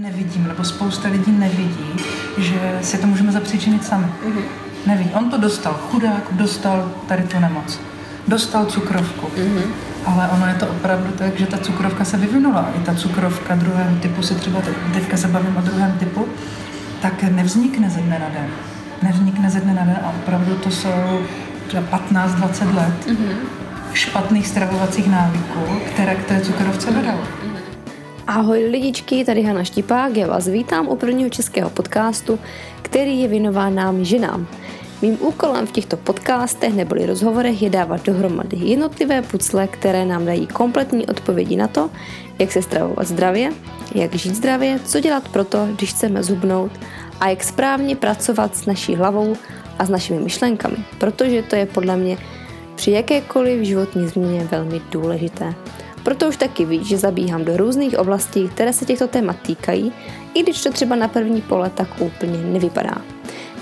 nevidím, nebo spousta lidí nevidí, že si to můžeme zapříčinit sami. Mm-hmm. Neví. On to dostal, chudák, dostal tady tu nemoc. Dostal cukrovku. Mm-hmm. Ale ono je to opravdu tak, že ta cukrovka se vyvinula. I ta cukrovka druhého typu, se třeba teďka se bavím o druhém typu, tak nevznikne ze dne na den. Nevznikne ze dne na den a opravdu to jsou třeba 15-20 let mm-hmm. špatných stravovacích návyků, které k té cukrovce dodalo. Ahoj lidičky, tady Hana Štipák, já vás vítám u prvního českého podcastu, který je věnován nám ženám. Mým úkolem v těchto podcastech neboli rozhovorech je dávat dohromady jednotlivé pucle, které nám dají kompletní odpovědi na to, jak se stravovat zdravě, jak žít zdravě, co dělat proto, když chceme zubnout a jak správně pracovat s naší hlavou a s našimi myšlenkami, protože to je podle mě při jakékoliv životní změně velmi důležité. Proto už taky víš, že zabíhám do různých oblastí, které se těchto témat týkají, i když to třeba na první pole tak úplně nevypadá.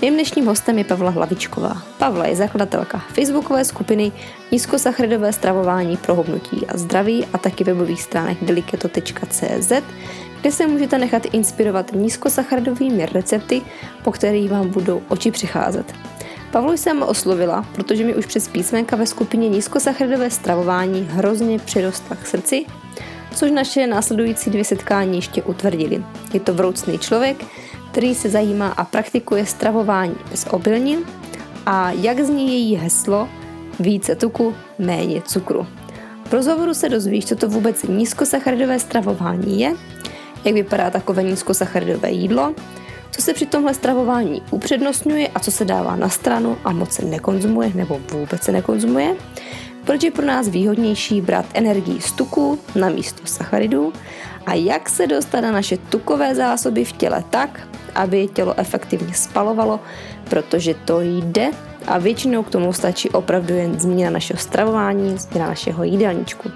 Mým dnešním hostem je Pavla Hlavičková. Pavla je zakladatelka facebookové skupiny Nízkosacharidové stravování pro hubnutí a zdraví a taky webových stránek deliketo.cz, kde se můžete nechat inspirovat nízkosacharidovými recepty, po kterých vám budou oči přicházet. Pavlu jsem oslovila, protože mi už přes písmenka ve skupině nízkosacharidové stravování hrozně přirostla k srdci, což naše následující dvě setkání ještě utvrdili. Je to vroucný člověk, který se zajímá a praktikuje stravování bez obilnin a jak zní její heslo více tuku, méně cukru. V rozhovoru se dozvíš, co to vůbec nízkosacharidové stravování je, jak vypadá takové nízkosacharidové jídlo, co se při tomhle stravování upřednostňuje a co se dává na stranu a moc se nekonzumuje nebo vůbec se nekonzumuje, proč je pro nás výhodnější brát energii z tuku na místo sacharidů a jak se dostat na naše tukové zásoby v těle tak, aby tělo efektivně spalovalo, protože to jde? A většinou k tomu stačí opravdu jen změna našeho stravování, změna našeho jídelníčku.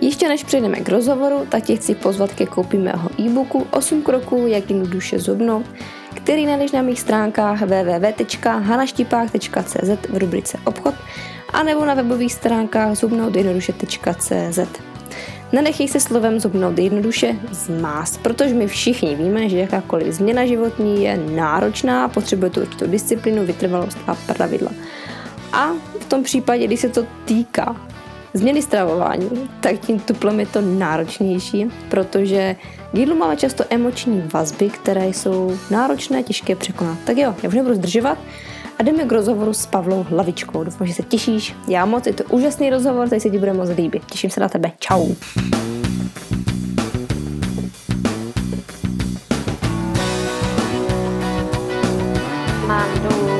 Ještě než přejdeme k rozhovoru, tak tě chci pozvat ke koupi mého e-booku 8 kroků, jak jednoduše zubnout, který najdeš na mých stránkách www.hanaštipák.cz v rubrice obchod a nebo na webových stránkách zubnoutjednoduše.cz. Nenechej se slovem zubnout jednoduše zmást, protože my všichni víme, že jakákoliv změna životní je náročná, potřebuje tu určitou disciplínu, vytrvalost a pravidla. A v tom případě, když se to týká změny stravování, tak tím tuplem je to náročnější, protože k jídlu máme často emoční vazby, které jsou náročné, těžké překonat. Tak jo, já už nebudu zdržovat a jdeme k rozhovoru s Pavlou Hlavičkou. Doufám, že se těšíš. Já moc, je to úžasný rozhovor, tady se ti bude moc líbit. Těším se na tebe. Čau. Mám dolů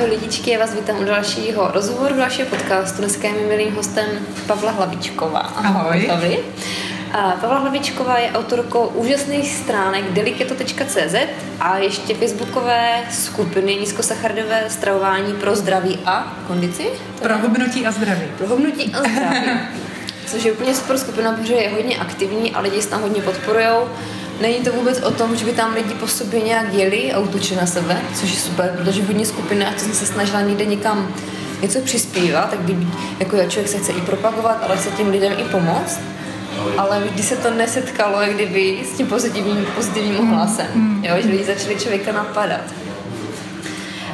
Ahoj lidičky, já vás vítám u dalšího rozhovoru, dalšího podcastu. Dneska je mým milým hostem Pavla Hlavičková. Ahoj. A Pavla Hlavičková je autorkou úžasných stránek deliketo.cz a ještě facebookové skupiny nízkosacharidové stravování pro zdraví a kondici. Pro hubnutí a zdraví. Pro hubnutí a zdraví. Což je úplně super skupina, protože je hodně aktivní a lidi se tam hodně podporují Není to vůbec o tom, že by tam lidi po sobě nějak jeli a útočili na sebe, což je super, protože hodně skupiny, a to jsem se snažila někde někam něco přispívat, tak by, jako člověk se chce i propagovat, ale chce tím lidem i pomoct. Ale vždy se to nesetkalo, jak kdyby s tím pozitivním, pozitivním ohlasem, mm. jo, že lidi začali člověka napadat.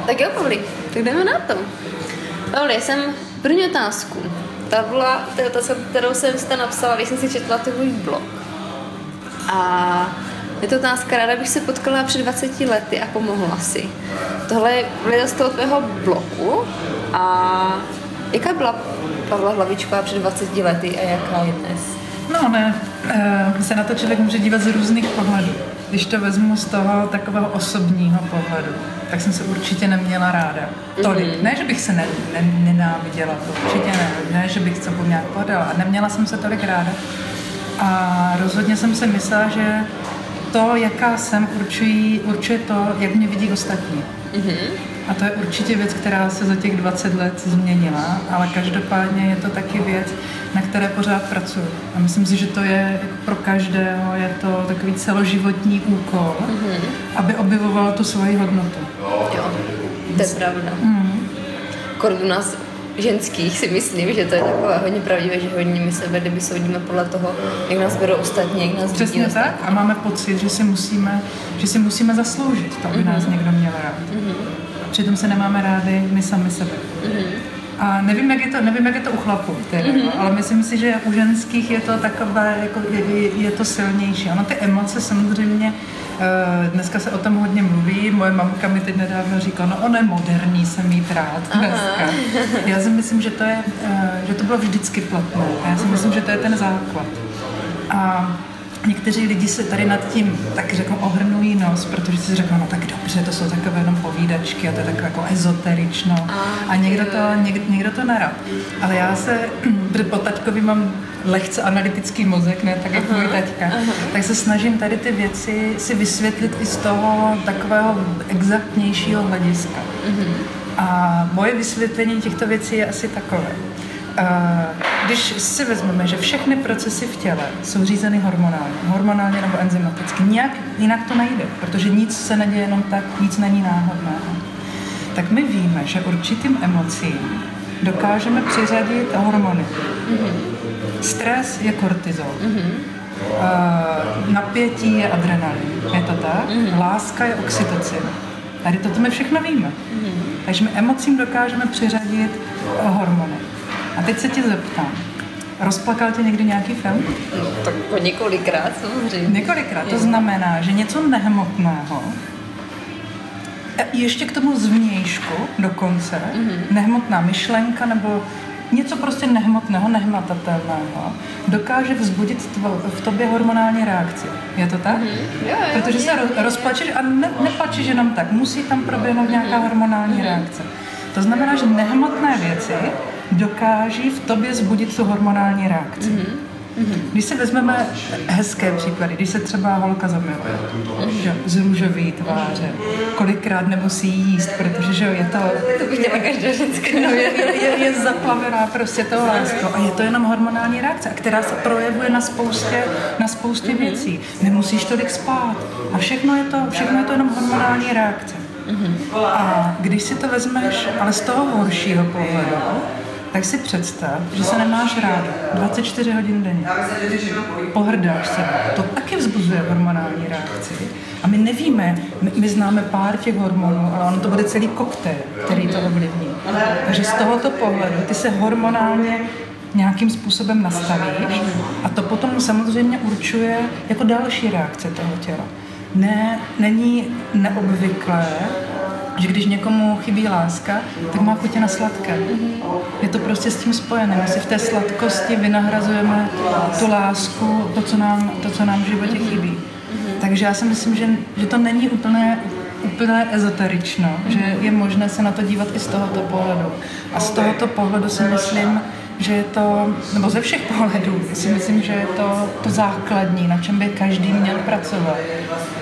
Tak jo, Pavli, tak jdeme na to. Pavli, já jsem první otázku. Ta byla, to je otázka, kterou jsem jste napsala, když jsem si četla tvůj blog. A je to otázka, ráda bych se potkala před 20 lety a pomohla si. Tohle je z toho tvého bloku a jaká byla Pavla Hlavičková před 20 lety a jaká je dnes? No ne, e, se na to člověk může dívat z různých pohledů. Když to vezmu z toho takového osobního pohledu, tak jsem se určitě neměla ráda. Tolik. Mm-hmm. Ne, že bych se ne, ne, nenáviděla, to určitě ne. Ne, že bych se nějak podala. A neměla jsem se tolik ráda. A rozhodně jsem si myslela, že to, jaká jsem, určují, určuje to, jak mě vidí ostatní. Mm-hmm. A to je určitě věc, která se za těch 20 let změnila, ale každopádně je to taky věc, na které pořád pracuji. A myslím si, že to je jako pro každého, je to takový celoživotní úkol, mm-hmm. aby objevoval tu svoji hodnotu. Jo, to je pravda. Mm. Kort u nás ženských si myslím, že to je takové hodně pravdivé, že hodně my se vedli, soudíme podle toho, jak nás berou ostatní, jak nás Přesně tak ostatní. a máme pocit, že si musíme, že si musíme zasloužit to, aby mm-hmm. nás někdo měl rád. Mm-hmm. Přitom se nemáme rádi my sami sebe. Mm-hmm. A nevím, jak je to, nevím, jak je to u chlapů, mm-hmm. ale myslím si, že u ženských je to takové, jako je, je to silnější. Ono ty emoce samozřejmě Eh, dneska se o tom hodně mluví. Moje mamka mi teď nedávno říkala, no ono je moderní se mít rád dneska. Já si myslím, že to, je, eh, že to bylo vždycky platné. Já si myslím, že to je ten základ. A Někteří lidi se tady nad tím tak řeknu ohrnují nos, protože si řeknou, no tak dobře, to jsou takové jenom povídačky a to je takové jako ezoterično. A někdo to, někdo, někdo to nerad. Ale já se, protože po taťkovi mám lehce analytický mozek, ne tak jako můj taťka, aha. tak se snažím tady ty věci si vysvětlit i z toho takového exaktnějšího hlediska. Uh-huh. A moje vysvětlení těchto věcí je asi takové. Když si vezmeme, že všechny procesy v těle jsou řízeny hormonálně, hormonálně nebo enzymaticky, nějak jinak to nejde, protože nic se neděje jenom tak, nic není náhodného. Tak my víme, že určitým emocím dokážeme přiřadit hormony. Mm-hmm. Stres je kortizol. Mm-hmm. Uh, napětí je adrenalin. Je to tak? Mm-hmm. Láska je oxytocin. Tady toto my všechno víme. Mm-hmm. Takže my emocím dokážeme přiřadit hormony. A teď se tě zeptám. Rozplakal tě někdy nějaký film? No, tak po několikrát samozřejmě. Několikrát. To znamená, že něco nehmotného ještě k tomu zvnějšku dokonce, mm-hmm. nehmotná myšlenka nebo něco prostě nehmotného, nehmatatelného, dokáže vzbudit tvo, v tobě hormonální reakci. Je to tak? Mm-hmm. Protože se rozplačeš a ne, neplačeš jenom tak, musí tam proběhnout nějaká hormonální mm-hmm. reakce. To znamená, že nehmotné věci dokáží v tobě zbudit tu hormonální reakci. Mm-hmm. Mm-hmm. Když se vezmeme hezké příklady, když se třeba holka zamiluje, že, z růžový tváře, kolikrát nemusí jíst, protože že je to... To by chtěla každá ženská. No, je, je, je zaplavená prostě to láskou a je to jenom hormonální reakce, která se projevuje na spoustě, na spoustě mm-hmm. věcí. Nemusíš tolik spát a všechno je to, všechno je to jenom hormonální reakce. Mm-hmm. A když si to vezmeš, ale z toho horšího pohledu, tak si představ, že se nemáš rád 24 hodin denně. Pohrdáš se. To taky vzbuzuje hormonální reakci. A my nevíme, my, my známe pár těch hormonů, ale ono to bude celý koktejl, který to ovlivní. Takže z tohoto pohledu ty se hormonálně nějakým způsobem nastavíš a to potom samozřejmě určuje jako další reakce toho těla. Ne, není neobvyklé, že když někomu chybí láska, tak má chutě na sladké. Je to prostě s tím spojené. My si v té sladkosti vynahrazujeme tu lásku, to, co nám, to, co nám v životě chybí. Takže já si myslím, že, že to není úplně, úplně ezoterično, že je možné se na to dívat i z tohoto pohledu. A z tohoto pohledu si myslím, že je to, nebo ze všech pohledů si myslím, že je to to základní, na čem by každý měl pracovat.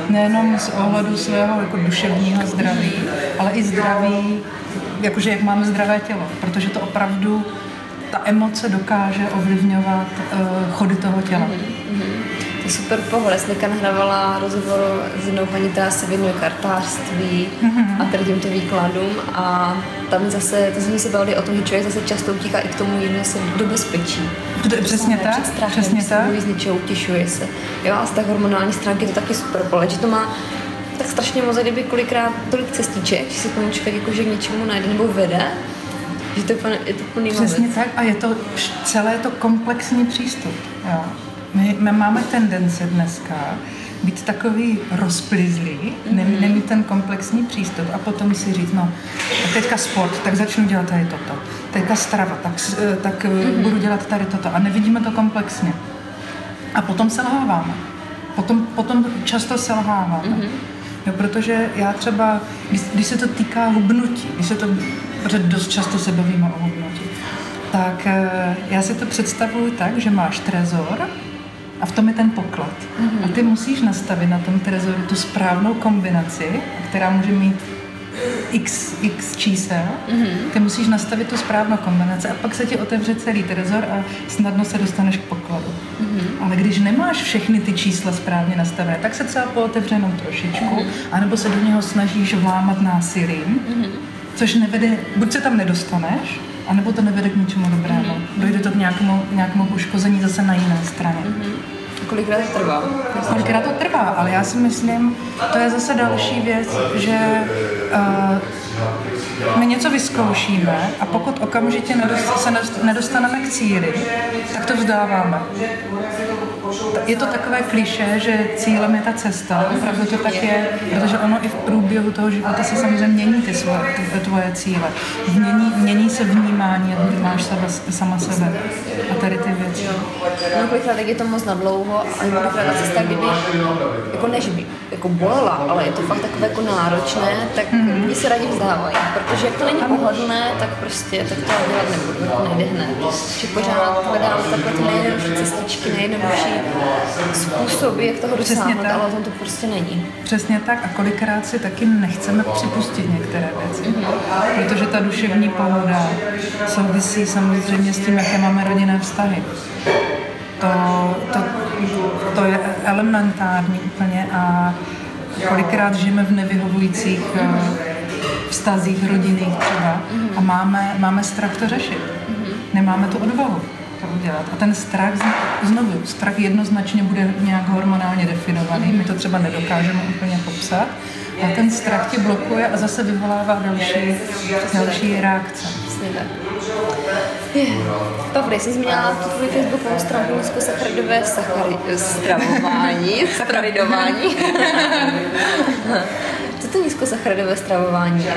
Nejenom z ohledu svého jako duševního zdraví, ale i zdraví, jakože jak máme zdravé tělo, protože to opravdu ta emoce dokáže ovlivňovat uh, chody toho těla. Je super pohled. Snika nahrávala rozhovor s jednou paní, která se věnuje kartářství mm-hmm. a tady těmto výkladům a tam zase, to jsme se bavili o tom, že člověk zase často utíká i k tomu jídlu se do bezpečí. To, přesně tak, strachem, přesně tak. Z něčeho utěšuje se. Jo, a z té hormonální stránky to taky super pohled, že to má tak strašně moc, kdyby kolikrát tolik cestiček, že si tomu člověk jakože k něčemu najde nebo vede, že to je, je to plný Přesně tak a je to celé to komplexní přístup. Jo. My, my máme tendence dneska být takový rozplizlý, mm-hmm. nemít ten komplexní přístup a potom si říct, no, teďka sport, tak začnu dělat tady toto. Teďka strava, tak, eh, tak mm-hmm. budu dělat tady toto. A nevidíme to komplexně. A potom selháváme. Potom, potom často selháváme. Mm-hmm. Jo, protože já třeba, když, když se to týká hubnutí, když se to, protože dost často se bavíme o hubnutí, tak eh, já si to představuji tak, že máš trezor, a v tom je ten poklad. Mm-hmm. A ty musíš nastavit na tom trezoru tu správnou kombinaci, která může mít x, x čísel, ty musíš nastavit tu správnou kombinaci a pak se ti otevře celý trezor a snadno se dostaneš k pokladu. Ale když nemáš všechny ty čísla správně nastavené, tak se třeba pootevře jenom trošičku, anebo se do něho snažíš vlámat násilím, což nevede, buď se tam nedostaneš, anebo to nevede k ničemu dobrému. Dojde to k nějakému, nějakému poškození zase na jiné straně. Kolikrát to trvá? Kolikrát to trvá, ale já si myslím, to je zase další věc, že uh, my něco vyzkoušíme a pokud okamžitě nedost, se nedost- nedostaneme k cíli, tak to vzdáváme. Je to takové kliše, že cílem je ta cesta, opravdu to tak je, protože ono i v průběhu toho života se samozřejmě mění ty svoje, ty, tvoje cíle. Mění, mění se vnímání, jak vnímáš sebe, sama sebe a tady ty věci. No, kolikrát je to moc na dlouho a kolikrát ta cesta, kdyby, jako než by jako bolela, ale je to fakt takové jako náročné, tak mm-hmm. lidi se rádi vzdávají, protože jak to není pohodlné, tak prostě tak to dělat nebudu, to nejde hned. Že pořád hledám takhle ty nejjednodušší cestičky, nejjednodušší způsoby, jak toho dosáhnout, tak. ale o tom to prostě není. Přesně tak a kolikrát si taky nechceme připustit některé věci, protože ta duševní pohoda souvisí samozřejmě s tím, jaké máme rodinné vztahy. To, to, to je elementární úplně a kolikrát žijeme v nevyhovujících eh, vztazích rodinných třeba a máme, máme strach to řešit. Nemáme tu odvahu to udělat. A ten strach, znovu, strach jednoznačně bude nějak hormonálně definovaný, my to třeba nedokážeme úplně popsat, a ten strach tě blokuje a zase vyvolává další, další reakce. Přesně tak. Je. Pavli, jsi zmínila tu tvoji facebookovou stránku nízkosacharidové sachary, stravování, sacharidování. Co to nízkosacharidové stravování je?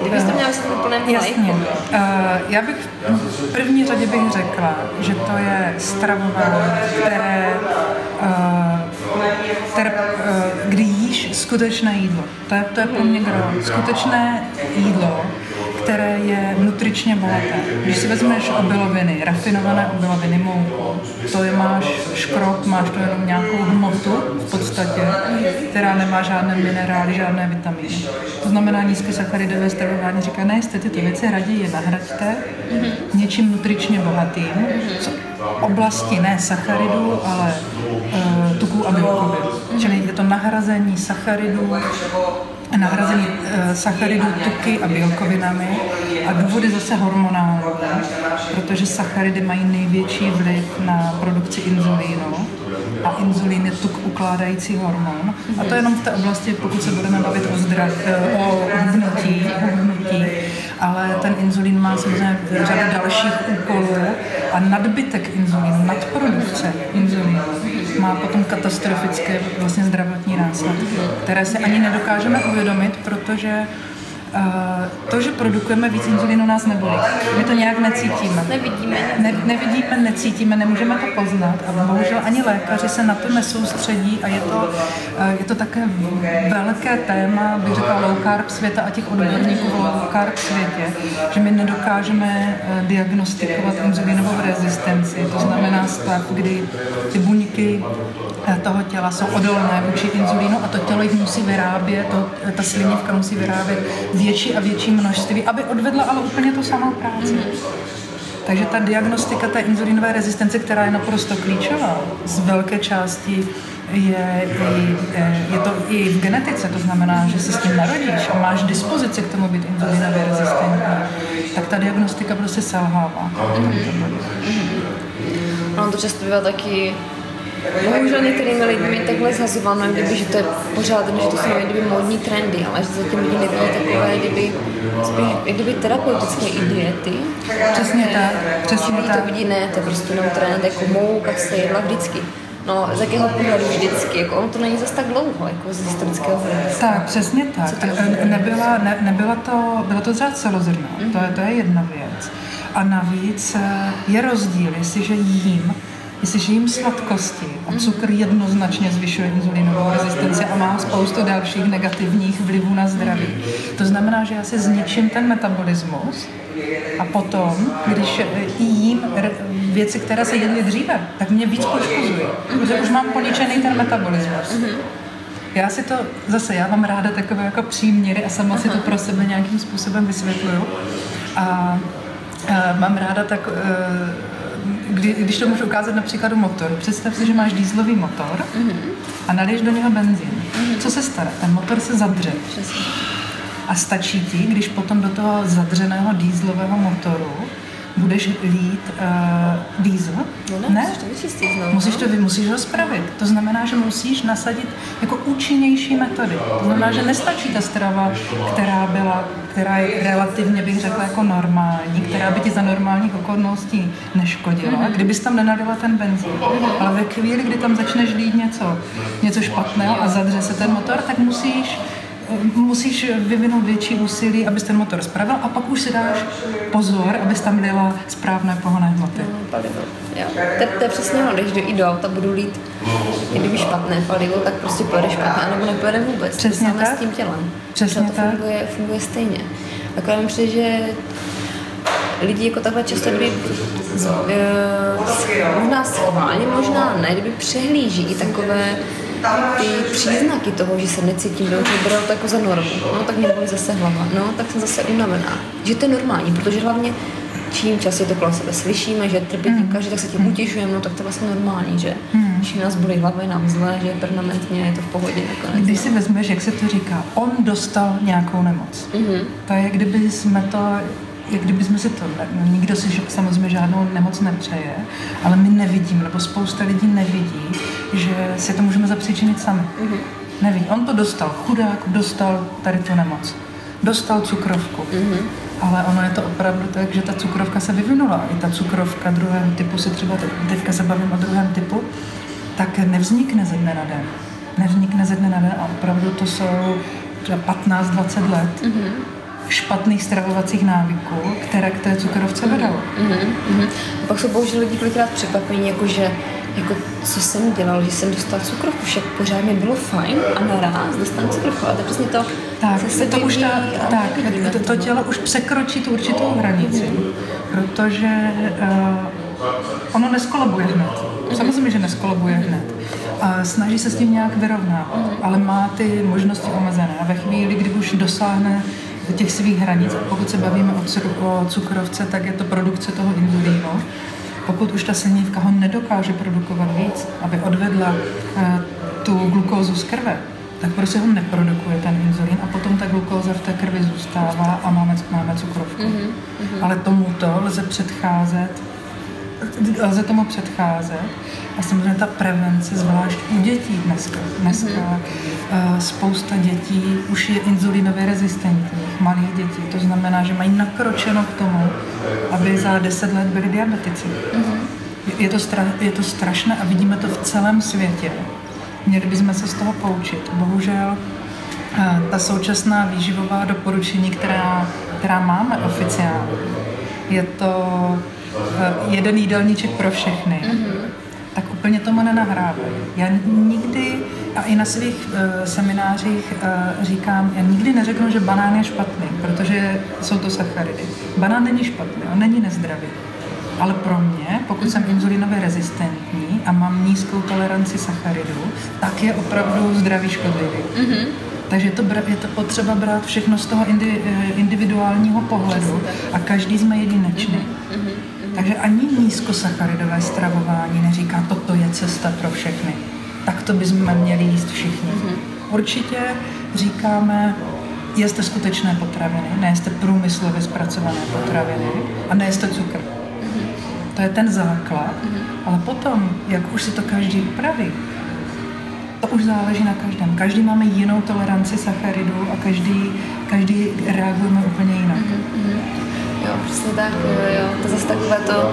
Kdybys to měla vysvětlit plném Jasně. Uh, já bych v první řadě bych řekla, že to je stravování, které, uh, které uh, kdy jíš skutečné jídlo. To je, to je pro mě gro. Skutečné jídlo, které je nutričně bohaté. Když si vezmeš obiloviny, rafinované obiloviny, mouku, to je máš škrob, máš to jenom nějakou hmotu v podstatě, která nemá žádné minerály, žádné vitamíny. To znamená nízkosacharidové stravování říká, ne, jste tyto věci, raději nahraďte něčím nutričně bohatým, oblasti ne sacharidů, ale uh, tuků a bílkovin. Čili je to nahrazení sacharidů nahrazení uh, sacharidů tuky a bílkovinami. A důvody zase hormonální, protože sacharidy mají největší vliv na produkci inzulínu a inzulín je tuk ukládající hormon. A to jenom v té oblasti, pokud se budeme bavit o, zdrav, eh, o hubnutí, ale ten inzulín má samozřejmě řadu dalších úkolů a nadbytek inzulínu, nadprodukce inzulínu má potom katastrofické vlastně zdravotní následky, které si ani nedokážeme uvědomit, protože to, že produkujeme víc inzulínu, nás nebolí. My to nějak necítíme. Nevidíme. Ne, nevidíme, necítíme, nemůžeme to poznat a bohužel ani lékaři se na to nesoustředí a je to, eh, je to také velké téma, bych řekla, low carb světa a těch odborníků v low carb světě, že my nedokážeme eh, diagnostikovat inzulínovou rezistenci, to znamená stav, kdy ty buňky eh, toho těla jsou odolné vůči inzulínu a to tělo jich musí vyrábět, to, ta slinivka musí vyrábět větší a větší množství, aby odvedla ale úplně tu samou práci. Takže ta diagnostika té inzulinové rezistence, která je naprosto klíčová, z velké části je, i, je to i v genetice, to znamená, že se s tím narodíš a máš dispozici k tomu být inzulinově rezistentní, tak ta diagnostika prostě selhává. Ono to často bývá taky Bohužel některými lidmi takhle zhazováno, kdyby, že to je pořád, že to jsou kdyby módní trendy, ale že zatím lidi nevidí takové, kdyby, spíš, kdyby terapeutické diety. Přesně tak, přesně tak. to vidí, ne, to je prostě jenom trend, jako mouka se jedla vždycky. No, z jakého pohledu vždycky, jako ono to není zas tak dlouho, jako z historického hlediska. Tak, přesně tak. Co to E, Nebyla, ne, nebyla to, byla to třeba celozrná, to, je, to je jedna věc. A navíc e, je rozdíl, jestliže jím Jestliže jím sladkosti a cukr jednoznačně zvyšuje inzulínovou rezistenci a má spoustu dalších negativních vlivů na zdraví. To znamená, že já si zničím ten metabolismus a potom, když i jím věci, které se jedly dříve, tak mě víc poškozují, protože už mám poničený ten metabolismus. Já si to, zase já mám ráda takové jako příměry a sama si to pro sebe nějakým způsobem vysvětluju. A, a mám ráda tak, e, kdy, když to můžu ukázat na příkladu motoru. Představ si, že máš dýzlový motor a naliješ do něho benzín. Co se stane? Ten motor se zadře. A stačí ti, když potom do toho zadřeného dýzlového motoru budeš lít uh, diesel? No ne, ne? musíš to vyčistit znovu. Musíš to, vy- musíš ho spravit. To znamená, že musíš nasadit jako účinnější metody. To znamená, že nestačí ta strava, která byla, která je relativně, bych řekla, jako normální, která by ti za normálních okolností neškodila, kdybys tam nenadala ten benzín. Ale ve chvíli, kdy tam začneš lít něco, něco špatného a zadře se ten motor, tak musíš musíš vyvinout větší úsilí, abys ten motor spravil a pak už si dáš pozor, abys tam lila správné pohonné hmoty. palivo. Jo. To, to je přesně ono, když jdu, i do auta budu lít, i kdyby špatné palivo, tak prostě pojede špatné, nebo nepojede vůbec. Přesně to tak. s tím tělem. Přesně to tak. Funguje, funguje stejně. Takhle mi přijde, že lidi jako takhle často, kdyby z, e, možná schválně, možná ne, kdyby přehlíží i takové ty příznaky toho, že se necítím dobře, berou to jako za normu. No tak mě bolí zase hlava, no tak jsem zase unavená. Že to je normální, protože hlavně čím častěji to kolem sebe slyšíme, že trpí Hmm. každý, tak se tím utěšujeme, no tak to je vlastně normální, že když nás bolí hlava, je nám zle, že je permanentně, je to v pohodě nakonec. Když si vezmeš, jak se to říká, on dostal nějakou nemoc. Mm-hmm. To je, kdyby jsme to jak kdyby jsme si to, no, nikdo si samozřejmě žádnou nemoc nepřeje, ale my nevidíme, nebo spousta lidí nevidí, že si to můžeme zapříčinit sami. Mm-hmm. Neví. On to dostal, chudák dostal tady tu nemoc. Dostal cukrovku. Mm-hmm. Ale ono je to opravdu tak, že ta cukrovka se vyvinula. I ta cukrovka druhého typu, si třeba te- teďka se bavím o druhém typu, tak nevznikne ze dne na den. Nevznikne ze dne na den a opravdu to jsou třeba 15-20 let mm-hmm. Špatných stravovacích návyků, které k té cukrovce vedou. Mhm. A pak jsou bohužel lidi kolikrát překvapení, jako že jako co jsem dělal, že jsem dostal cukrovku, však pořád mi bylo fajn a naraz dostanu cukrovku. A to je přesně to, Tak, se to už ta, tak, to, to tělo už překročí tu určitou hranici, protože uh, ono neskolabuje hned. Samozřejmě, že neskolabuje hned. A snaží se s tím nějak vyrovnat, ale má ty možnosti omezené. A ve chvíli, kdy už dosáhne těch svých hranic, a pokud se bavíme o, cukr- o cukrovce, tak je to produkce toho inzulínu. Pokud už ta slinivka ho nedokáže produkovat víc, aby odvedla eh, tu glukózu z krve, tak prostě ho neprodukuje ten inzulín a potom ta glukóza v té krvi zůstává a máme, máme cukrovku. Mm-hmm. Ale tomuto lze předcházet, lze tomu předcházet a samozřejmě ta prevence, zvlášť u dětí dneska. Dneska mm-hmm. spousta dětí už je inzulínově rezistentních, malých dětí. To znamená, že mají nakročeno k tomu, aby za 10 let byli diabetici. Mm-hmm. Je, to stra, je to strašné a vidíme to v celém světě. Měli bychom se z toho poučit. Bohužel eh, ta současná výživová doporučení, která, která máme oficiálně, je to eh, jeden jídelníček pro všechny. Mm-hmm. Tak úplně tomu nenahrávají. Já nikdy, a i na svých uh, seminářích uh, říkám, já nikdy neřeknu, že banán je špatný, protože jsou to sacharidy. Banán není špatný, on není nezdravý. Ale pro mě, pokud jsem inzulinově rezistentní a mám nízkou toleranci sacharidů, tak je opravdu zdravý škodlivý. Mm-hmm. Takže je to, je to potřeba brát všechno z toho indi- eh, individuálního pohledu a každý jsme jedinečný. Mm-hmm. Takže ani nízkosacharidové stravování neříká, toto je cesta pro všechny. Tak to bychom měli jíst všichni. Mm-hmm. Určitě říkáme, jeste skutečné potraviny, nejeste průmyslově zpracované potraviny a nejeste cukr. To je ten základ, ale potom, jak už si to každý upraví, to už záleží na každém. Každý máme jinou toleranci sacharidů a každý, každý reagujeme úplně jinak. Jo, přesně tak, jo, jo. To zase takové to,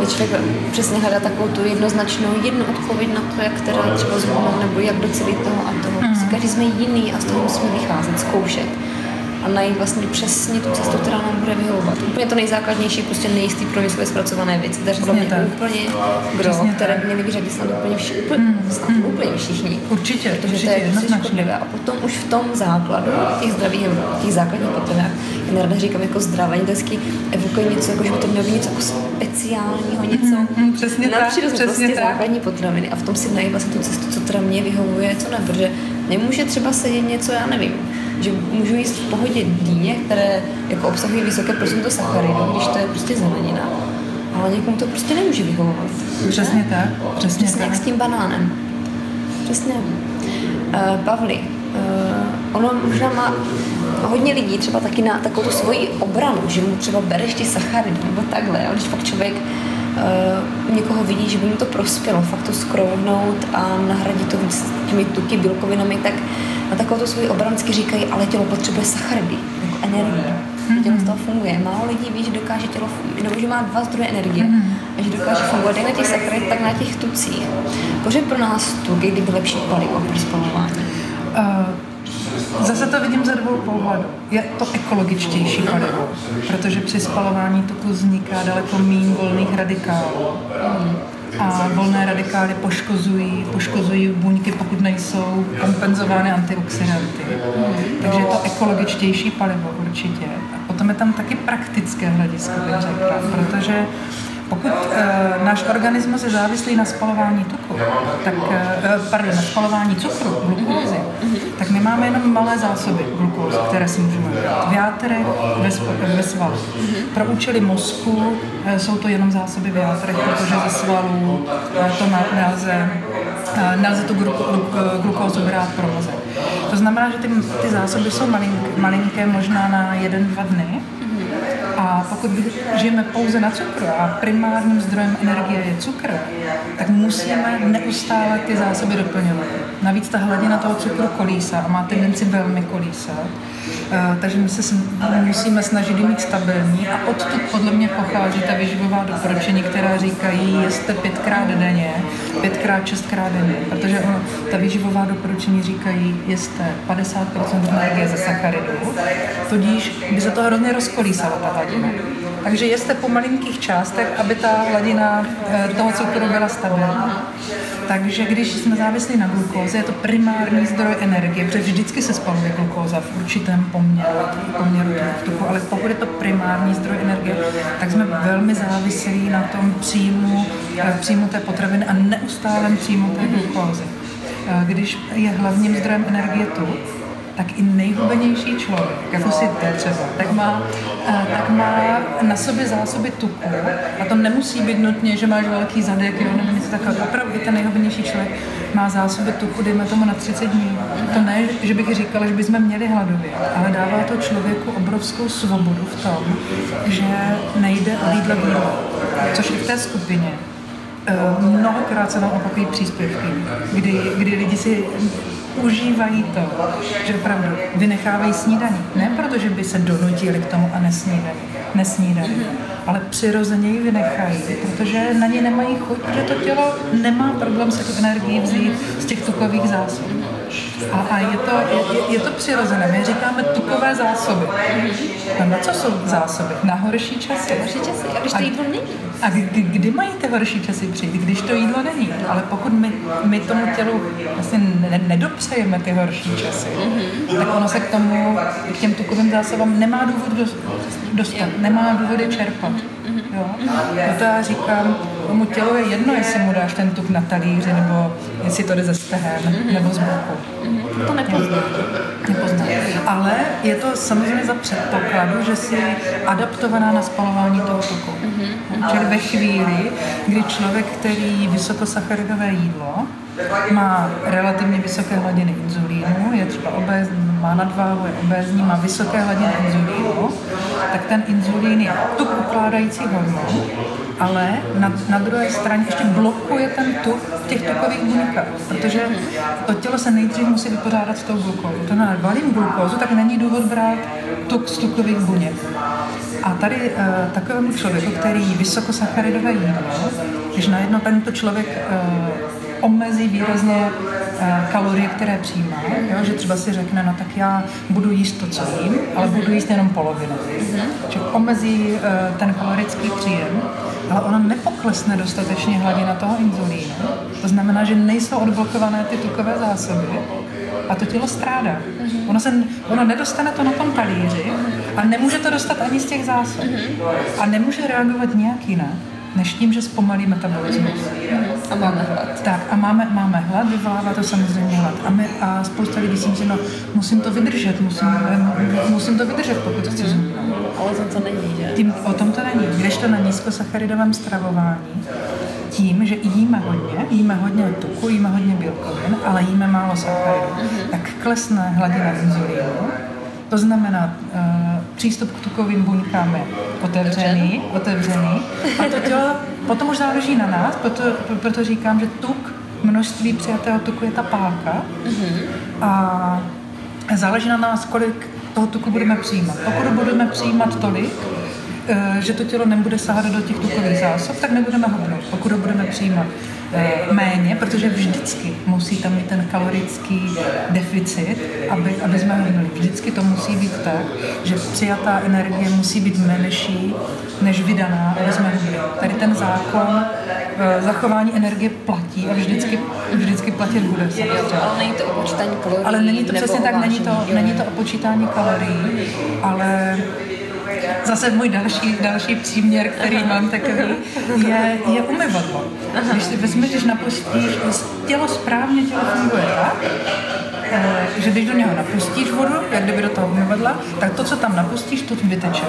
že člověk přesně hledá takovou tu jednoznačnou jednu odpověď na to, jak teda třeba zhubnout, nebo jak docelit toho a toho. Prostě každý jsme jiný a z toho musíme vycházet, zkoušet a najít vlastně přesně tu cestu, která nám bude vyhovovat. Úplně to nejzákladnější, prostě nejistý průmyslově zpracované věci, takže mě tak. úplně gro, Přesně které by měli vyřadit snad úplně, vši, úplně, snad úplně všichni. Určitě, Protože určitě, to je prostě jednoznačně. škodlivé. A potom už v tom základu těch zdravých, těch základních potravinách, já nerada říkám jako zdravé, to vždycky evokuje něco, jako že by to mělo být něco jako speciálního, něco mm, přesně tak, přesně prostě tak. základní potraviny a v tom si najít vlastně tu cestu, co teda mě vyhovuje, co ne, protože Nemůže třeba sedět něco, já nevím, že můžu jíst v pohodě dýně, které jako obsahují vysoké procento sacharidu, když to je prostě zelenina. Ale někomu to prostě nemůže vyhovovat. Přesně tak, přesně, Přesně tak. jak s tím banánem. Přesně. Uh, Pavli, uh, ono možná má hodně lidí třeba taky na takovou tu svoji obranu, že mu třeba bereš ty sacharidy nebo takhle, ale když fakt člověk uh, někoho vidí, že by mu to prospělo, fakt to skrouhnout a nahradit to těmi tuky, bílkovinami, tak na takovou tu svoji obranu vždycky říkají, ale tělo potřebuje sacharidy, jako energii. Mm-hmm. Tělo z toho funguje. Málo lidí ví, že dokáže tělo, nebo že má dva zdroje energie mm-hmm. a že dokáže fungovat jak na těch sacharidech, tak na těch tucích. Pořád pro nás tuky, kdyby lepší palivo pro spalování. Uh, zase to vidím ze dvou pohledů. Je to ekologičtější palivo, protože při spalování tuku vzniká daleko méně volných radikálů. A volné radikály poškozují, poškozují buňky, pokud nejsou kompenzovány antioxidanty. Takže je to ekologičtější palivo určitě. A potom je tam taky praktické hledisko, bych řekla, protože pokud e, náš organismus je závislý na spalování tuku, tak, e, pardon, na spalování cukru, glukózy, tak my máme jenom malé zásoby glukózy, které si můžeme brát v játrech, ve, ve svalu. Pro účely mozku e, jsou to jenom zásoby v játrech, protože ze svalů e, to nelze, e, nelze tu glu- glu- glukózu brát pro mozek. To znamená, že ty, ty zásoby jsou malink, malinké, možná na jeden, dva dny, a pokud žijeme pouze na cukru a primárním zdrojem energie je cukr, tak musíme neustále ty zásoby doplňovat. Navíc ta hladina toho cukru kolísá a má tendenci velmi kolísat. Uh, takže my se musíme snažit mít stabilní a odtud podle mě pochází ta vyživová doporučení, která říkají, jeste pětkrát denně, pětkrát, šestkrát denně, protože ono, ta výživová doporučení říkají, jeste 50% energie ze sacharidů, tudíž by se to hrozně rozkolísala ta hladina. Takže jeste po malinkých částech, aby ta hladina eh, toho cukru byla stabilní. Takže když jsme závislí na glukóze, je to primární zdroj energie, protože vždycky se spaluje glukóza v určitém poměru, poměru tuku, ale pokud je to primární zdroj energie, tak jsme velmi závislí na tom příjmu, eh, příjmu té potraviny a neustálém příjmu té glukózy. Eh, Když je hlavním zdrojem energie tuk, tak i nejhubenější člověk, jako si ty třeba, tak má, eh, tak má na sobě zásoby tuku a to nemusí být nutně, že máš velký zadek, jo, nebo něco takového. Opravdu i ten nejhubenější člověk má zásoby tuku, dejme tomu na 30 dní. To ne, že bych říkala, že bychom měli hladově, ale dává to člověku obrovskou svobodu v tom, že nejde o jídlo. Což i v té skupině Eh, mnohokrát se nám opakují příspěvky, kdy, kdy lidi si užívají to, že opravdu vynechávají snídaní. Ne proto, že by se donutili k tomu a nesnídají, nesnídají ale přirozeně ji vynechají, protože na ně nemají chuť, protože to tělo nemá problém se tu energii vzít z těch tukových zásob. A, a je, to, je, je to přirozené. My říkáme tukové zásoby. No na co jsou zásoby? Na horší časy. Horší časy, a když to A- jídlo není. A kdy, kdy mají ty horší časy přijít? Když to jídlo není. Ale pokud my, my tomu tělu vlastně ne, nedopřejeme ty horší časy, tak ono se k tomu, k těm tukovým zásobám nemá důvod dos- dostat, nemá důvod je čerpat. Jo? Proto já říkám, tomu tělu je jedno, jestli mu dáš ten tuk na talíři, nebo jestli to jde ze stehen, nebo z boku. To nepozná. Nepozná. Ale je to samozřejmě za předpokladu, že jsi adaptovaná na spalování toho tuku. Čili ve chvíli, kdy člověk, který jí vysokosacharidové jídlo, má relativně vysoké hladiny inzulínu, je třeba obézní, má nadváhu, je obézní, má vysoké hladiny inzulínu, tak ten inzulín je tuk ukládající hormon, ale na, na druhé straně ještě blokuje ten tuk v těch tukových buňkách, protože to tělo se nejdřív musí vypořádat s tou glukózou. To znamená, valím glukózu, tak není důvod brát tuk z tukových buněk. A tady uh, takovému člověku, který jí vysokosacharidové jídlo, když najednou tento člověk uh, omezí výrazně kalorie, které přijímá, jo? že třeba si řekne, no tak já budu jíst to, co jím, ale budu jíst jenom polovinu. Čili omezí uh, ten kalorický příjem, ale ono nepoklesne dostatečně hladina toho inzulínu. To znamená, že nejsou odblokované ty tukové zásoby a to tělo strádá. Ono, se, ono nedostane to na tom talíři a nemůže to dostat ani z těch zásob. A nemůže reagovat nějak jinak, než tím, že zpomalí metabolismus. A máme hlad. Tak a máme, máme hlad, vyvolává to samozřejmě hlad. A, my, a spousta lidí si myslí, no musím to vydržet, musím, musím to vydržet, pokud chci zhubnout. Ale to to není, že? Tím, o tom to není. Když to na nízkosacharidovém stravování, tím, že jíme hodně, jíme hodně tuku, jíme hodně bílkovin, ale jíme málo sacharidů, tak klesne hladina inzulínu, to znamená, uh, přístup k tukovým buňkám je otevřený, otevřený. A to tělo potom už záleží na nás, proto, proto říkám, že tuk, množství přijatého tuku je ta páka. A záleží na nás, kolik toho tuku budeme přijímat. Pokud budeme přijímat tolik, eh, že to tělo nebude sahat do těch tukových zásob, tak nebudeme hubnout. Pokud ho budeme přijímat eh, méně, protože vždycky musí tam mít ten kalorický deficit, aby, aby jsme hubnuli. Vždycky to musí být tak, že přijatá energie musí být menší než vydaná, aby jsme hubli. Tady ten zákon eh, zachování energie platí a vždycky, vždycky platit bude. Ale není to kalorií. Ale není to přesně tak, není to, není to o počítání kalorií, ale zase můj další, další příměr, který mám takový, je, je umyvadlo. Když si vezmeš, když napustíš, tělo správně tělo funguje tak, že když do něho napustíš vodu, jak kdyby do toho umyvadla, tak to, co tam napustíš, to vyteče.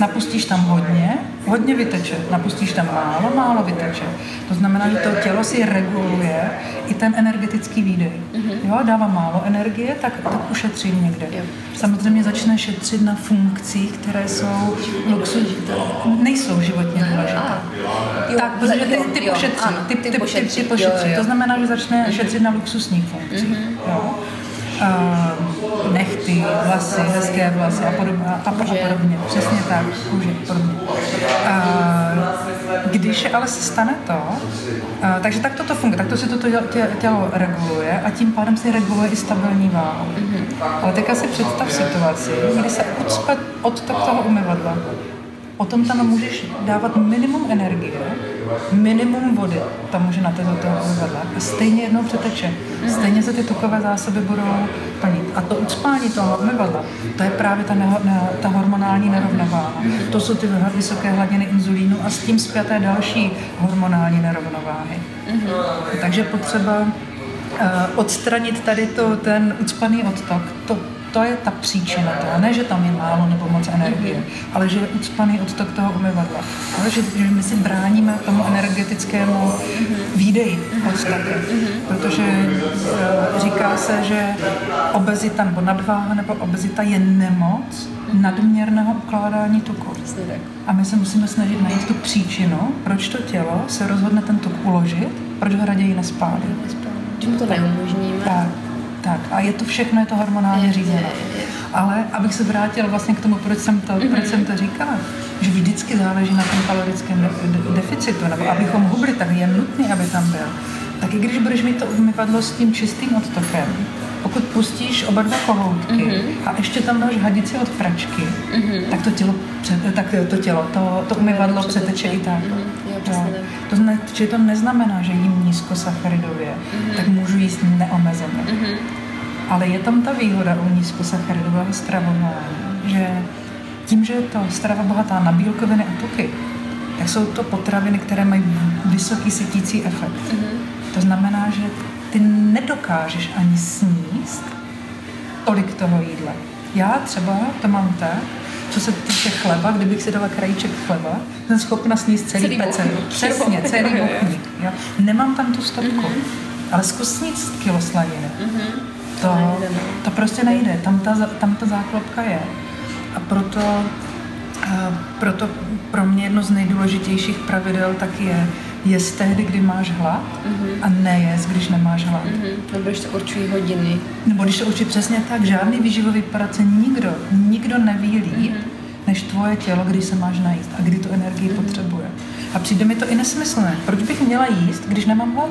Napustíš tam hodně, hodně vyteče. Napustíš tam málo, málo vyteče. To znamená, že to tělo si reguluje i ten energetický výdej. Jo, dává málo energie, tak, tak ušetří někde. Jo. Samozřejmě začne šetřit na funkcích, které jsou luxus, nejsou životně důležité. Tak, protože ty, ty pošetří, ty, ty, ty, ty, pošetří. Mhm. To znamená, že začne šetřit na luxusních funkcích. Jo? Uh, nechty, vlasy, hezké vlasy a podobně. A, a, podobně. Přesně tak, kůže, podobně. Uh, když ale se stane to, uh, takže tak toto funguje, tak to si toto tě, tělo reguluje a tím pádem si reguluje i stabilní váhu. Ale teďka si představ situaci, kdy se ucpe odtok toho umyvadla. Potom tam můžeš dávat minimum energie, minimum vody tam může na této toho umyvadla a stejně jednou přeteče. Stejně se ty tukové zásoby budou plnit. A to ucpání toho umyvadla, to je právě ta, neho, ne, ta hormonální nerovnováha. To jsou ty vysoké hladiny inzulínu a s tím zpěté další hormonální nerovnováhy. Takže potřeba eh, odstranit tady to, ten ucpaný odtok, to, to je ta příčina toho. Ne, že tam je málo nebo moc energie, ale že je ucpaný odtok toho umyvadla. Ale že, že my si bráníme tomu energetickému výdeji podstatě. Protože eh, říká se, že obezita nebo nadváha nebo obezita je nemoc nadměrného ukládání tuku. A my se musíme snažit najít tu příčinu, proč to tělo se rozhodne ten tuk uložit, proč ho raději nespálí. Mu to neumožníme. Tak, tak. A je to všechno, je to hormonálně řízeno. Ale abych se vrátila vlastně k tomu, proč jsem to, proč jsem to říkala, že vždycky záleží na tom kalorickém de- de- deficitu, nebo abychom hubli, tak je nutný, aby tam byl. Tak i když budeš mít to umyvadlo s tím čistým odtokem, pokud pustíš oba dva kohoutky a ještě tam dáš hadici od pračky, tak to tělo, tak to tělo, to, to umyvadlo přeteče i tak. Jo, přesně tak. To, zna, že to neznamená, že jím nízkosacharidově, tak můžu jíst neomezeně. Ale je tam ta výhoda u nízkosacharidového stravování, že tím, že je to strava bohatá na bílkoviny a tuky, tak jsou to potraviny, které mají vysoký sytící efekt. To znamená, že ty nedokážeš ani sníst tolik toho jídla. Já třeba to mám tak, co se týče chleba, kdybych si dala krajíček chleba, jsem schopna sníst celý, Celý bochník. Přesně, celý bochník. Jo. Nemám tam tu stopku. Ale zkus sníst kilo slaniny. To, Nejde, no. to prostě nejde. Tam ta, tam ta záklopka je. A proto, a proto pro mě jedno z nejdůležitějších pravidel taky je jest tehdy, kdy máš hlad a nejest, když nemáš hlad. Mhm. Nebo když to určují hodiny. Nebo když to učí přesně tak, žádný výživový poradce nikdo, nikdo neví líp, než tvoje tělo, kdy se máš najíst a kdy tu energii potřebuje. A přijde mi to i nesmyslné. Proč bych měla jíst, když nemám hlad?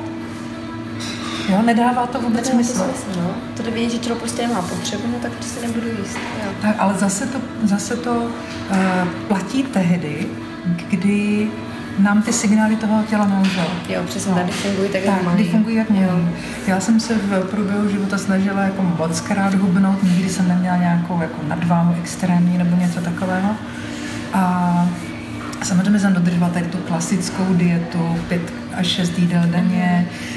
Jo, nedává to vůbec Nedává to smysl. smysl, no. To jde vidět, že tělo prostě nemá potřebu, no tak to si nebudu jíst. Jo. Tak, ale zase to, zase to uh, platí tehdy, kdy nám ty signály toho těla nelžou. Jo, přesně, tady fungují tak, jak Tak, kdy fungují jak mají. Já jsem se v průběhu života snažila jako moc krát hubnout, nikdy jsem neměla nějakou jako nadváhu extrémní nebo něco takového. A samozřejmě jsem dodržovala tady tu klasickou dietu, pět, až 6 jídel denně. Eh,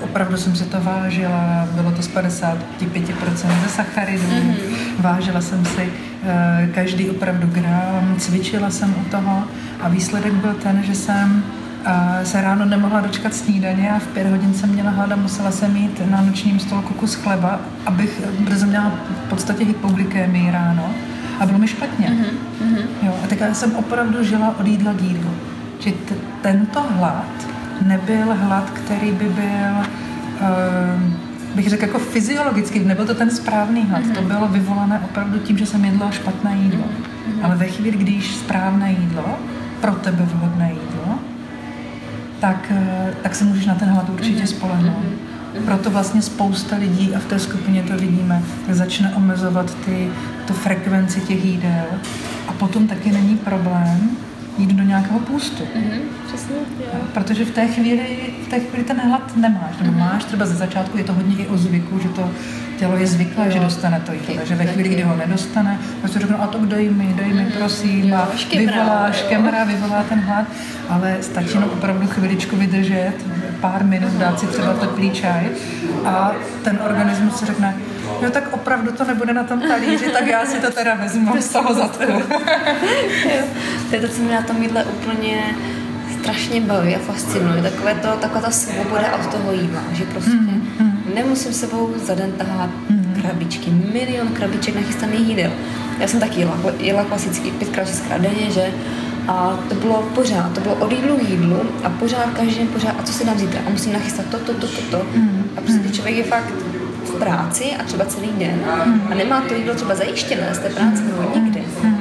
Opravdu jsem si to vážila, bylo to z 55% ze sacharidů, mm-hmm. vážila jsem si eh, každý opravdu gram, cvičila jsem u toho a výsledek byl ten, že jsem eh, se ráno nemohla dočkat snídaně a v pět hodin jsem měla hlad a musela jsem mít na nočním stolku kus chleba, abych, protože měla v podstatě hypoglykémii ráno a bylo mi špatně. Mm-hmm. Jo, a tak já jsem opravdu žila od jídla k jídlu. Že t- tento hlad nebyl hlad, který by byl, uh, bych řekl, jako fyziologický, nebyl to ten správný hlad. Mm-hmm. To bylo vyvolané opravdu tím, že jsem jedla špatné jídlo. Mm-hmm. Ale ve chvíli, když správné jídlo, pro tebe vhodné jídlo, tak, uh, tak se můžeš na ten hlad určitě spolehnout. Mm-hmm. Proto vlastně spousta lidí, a v té skupině to vidíme, začne omezovat ty, tu frekvenci těch jídel a potom taky není problém jít do nějakého půstu. Mm-hmm, přesně, jo. Protože v té chvíli, v té chvíli ten hlad nemáš. Nebo máš třeba ze začátku, je to hodně i o zvyku, že to tělo je zvyklé, že dostane to jídlo. Takže ve chvíli, kdy ho nedostane, prostě řeknu, a to dej mi, dej mi, prosím. A vyvolá, škemra, vyvolá ten hlad. Ale stačí jenom opravdu chviličku vydržet, pár minut, dát si třeba teplý čaj a ten organismus si řekne, jo, tak opravdu to nebude na tom talíři, tak já si to teda vezmu z toho zadku. To je to, co mě na tom jídle úplně strašně baví a fascinuje. Takové to, taková ta svoboda od toho jídla, že prostě mm, nemusím sebou za den tahat mm. krabičky, milion krabiček nachystaných jídel. Já jsem taky jela, jela klasicky pětkrát, šestkrát denně, že? A to bylo pořád, to bylo od jídlu k jídlu a pořád, každý den pořád, a co si dám zítra? A musím nachystat to, to, to, to, to. Mm. A prostě člověk je fakt v práci a třeba celý den a nemá to jídlo třeba zajištěné z té práce nebo nikde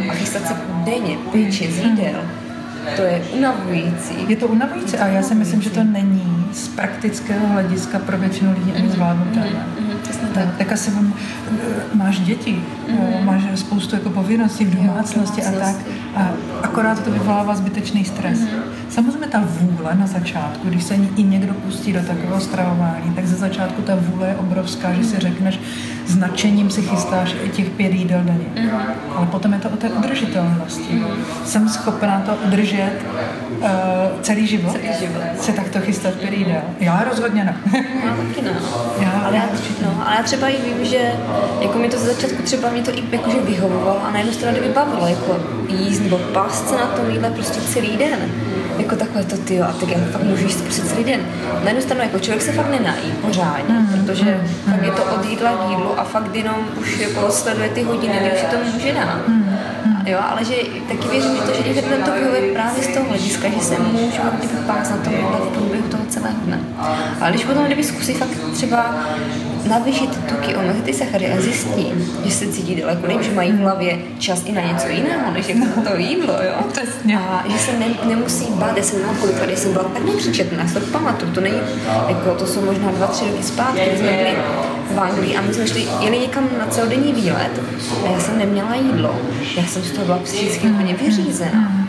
a chystat se denně péči z jídel, to je unavující. Je to unavující a já si myslím, že to není z praktického hlediska pro většinu lidí ani zvládnutelné. Mhm, přesně Tak, tak. tak asi vám, eh, máš děti, mm. máš spoustu jako povinností v domácnosti a tak. A akorát to vyvolává zbytečný stres. Mm. Samozřejmě ta vůle na začátku, když se i někdo pustí do takového stravování, tak ze začátku ta vůle je obrovská, že si řekneš, s nadšením si chystáš i těch pět jídel denně. Mm. Ale potom je to o té udržitelnosti. Jsem schopná to udržet uh, celý život? Celý život. Se takto chystat pět jídel? Já rozhodně ne. Já taky ne. Já- ale, já, no, ale já třeba i vím, že jako mi to ze začátku třeba mě to i jakože vyhovovalo a na jednu stranu by bavilo jako jíst nebo pást se na tom jídle prostě celý den. Jako takové to ty a tak já fakt můžu jíst prostě celý den. Na jednu stranu jako člověk se fakt nenají pořádně, protože fakt je to od jídla k jídlu a fakt jenom už jako sleduje ty hodiny, kdy už si to může dát. A Jo, ale že taky věřím, že to, že někdo to vyhovuje právě z toho hlediska, že se můžu kdyby pást na tom v průběhu toho celého dne. Ale když potom kdyby zkusí fakt třeba navýšit tuky, omezit ty sachary a zjistí, že se cítí daleko líp, že mají v hlavě čas i na něco jiného, než jako to jídlo, jo. Přesně. A že se ne, nemusí bát, já jsem mám kolikrát, já jsem byla tak nepříčetná, já si to pamatuju, to není, jako to jsou možná dva, tři roky zpátky, kdy jsme byli v Anglii a my jsme šli, jeli někam na celodenní výlet a já jsem neměla jídlo. Já jsem z toho byla psychicky úplně vyřízená.